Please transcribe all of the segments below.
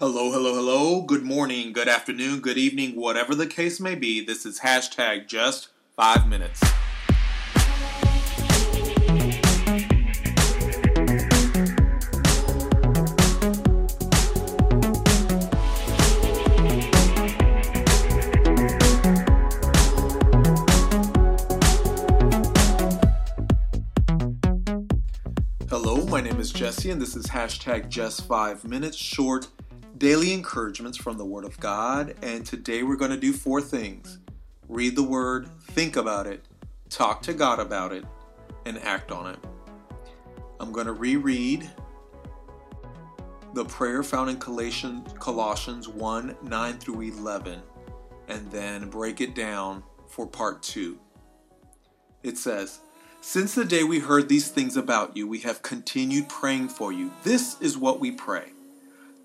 Hello, hello, hello. Good morning, good afternoon, good evening, whatever the case may be. This is hashtag just five minutes. Hello, my name is Jesse, and this is hashtag just five minutes short daily encouragements from the Word of God. And today we're going to do four things read the Word, think about it, talk to God about it, and act on it. I'm going to reread the prayer found in Colossians 1 9 through 11, and then break it down for part two. It says, Since the day we heard these things about you, we have continued praying for you. This is what we pray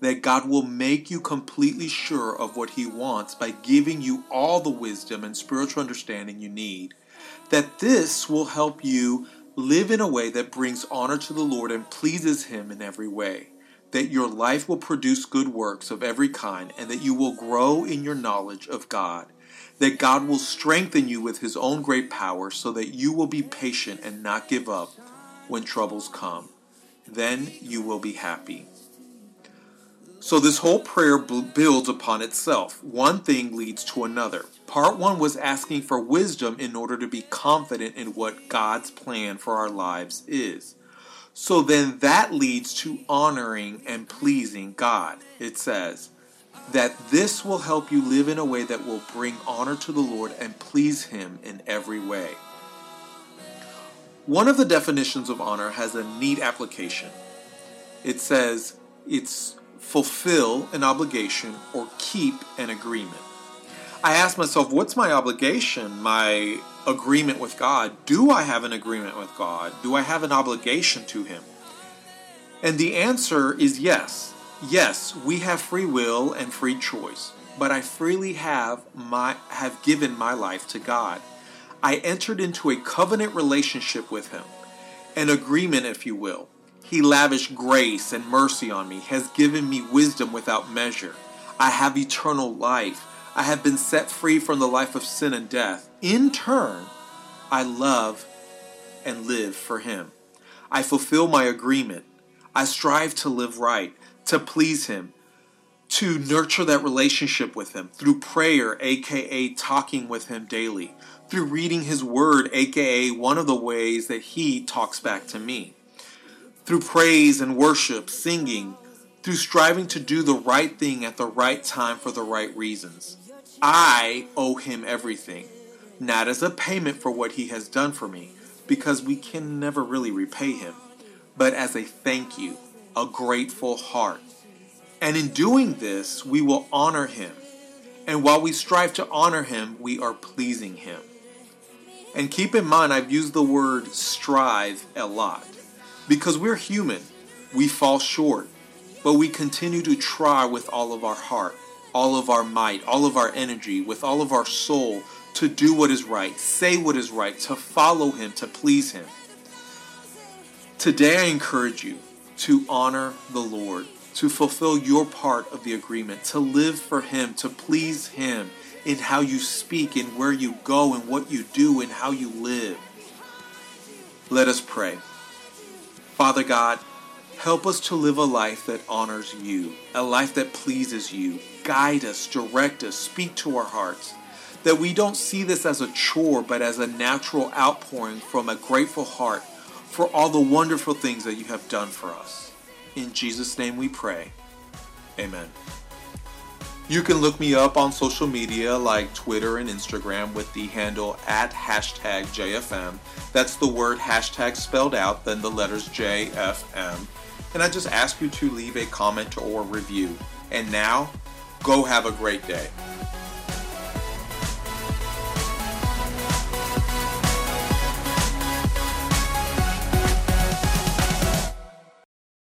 that God will make you completely sure of what He wants by giving you all the wisdom and spiritual understanding you need. That this will help you live in a way that brings honor to the Lord and pleases Him in every way. That your life will produce good works of every kind and that you will grow in your knowledge of God. That God will strengthen you with His own great power so that you will be patient and not give up when troubles come. Then you will be happy. So this whole prayer builds upon itself. One thing leads to another. Part one was asking for wisdom in order to be confident in what God's plan for our lives is. So then that leads to honoring and pleasing God. It says that this will help you live in a way that will bring honor to the Lord and please Him in every way. One of the definitions of honor has a neat application. It says it's fulfill an obligation or keep an agreement. I ask myself, what's my obligation, my agreement with God? Do I have an agreement with God? Do I have an obligation to Him? And the answer is yes. Yes, we have free will and free choice, but I freely have my have given my life to God. I entered into a covenant relationship with Him, an agreement, if you will. He lavished grace and mercy on me, has given me wisdom without measure. I have eternal life. I have been set free from the life of sin and death. In turn, I love and live for Him. I fulfill my agreement. I strive to live right, to please Him, to nurture that relationship with Him through prayer, aka talking with Him daily, through reading His Word, aka one of the ways that He talks back to me through praise and worship, singing, through striving to do the right thing at the right time for the right reasons. I owe him everything, not as a payment for what he has done for me, because we can never really repay him, but as a thank you, a grateful heart. And in doing this, we will honor him. And while we strive to honor him, we are pleasing him. And keep in mind, I've used the word strive a lot because we're human, we fall short, but we continue to try with all of our heart, all of our might, all of our energy, with all of our soul to do what is right, say what is right, to follow Him, to please Him. Today I encourage you to honor the Lord, to fulfill your part of the agreement, to live for Him, to please Him in how you speak, in where you go, and what you do, and how you live. Let us pray. Father God, help us to live a life that honors you, a life that pleases you. Guide us, direct us, speak to our hearts. That we don't see this as a chore, but as a natural outpouring from a grateful heart for all the wonderful things that you have done for us. In Jesus' name we pray. Amen. You can look me up on social media like Twitter and Instagram with the handle at hashtag JFM. That's the word hashtag spelled out, then the letters JFM. And I just ask you to leave a comment or review. And now, go have a great day.